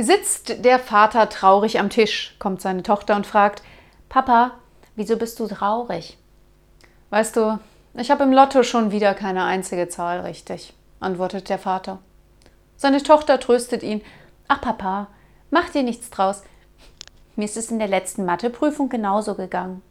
Sitzt der Vater traurig am Tisch, kommt seine Tochter und fragt, Papa, wieso bist du traurig? Weißt du, ich habe im Lotto schon wieder keine einzige Zahl richtig, antwortet der Vater. Seine Tochter tröstet ihn, Ach Papa, mach dir nichts draus. Mir ist es in der letzten Matheprüfung genauso gegangen.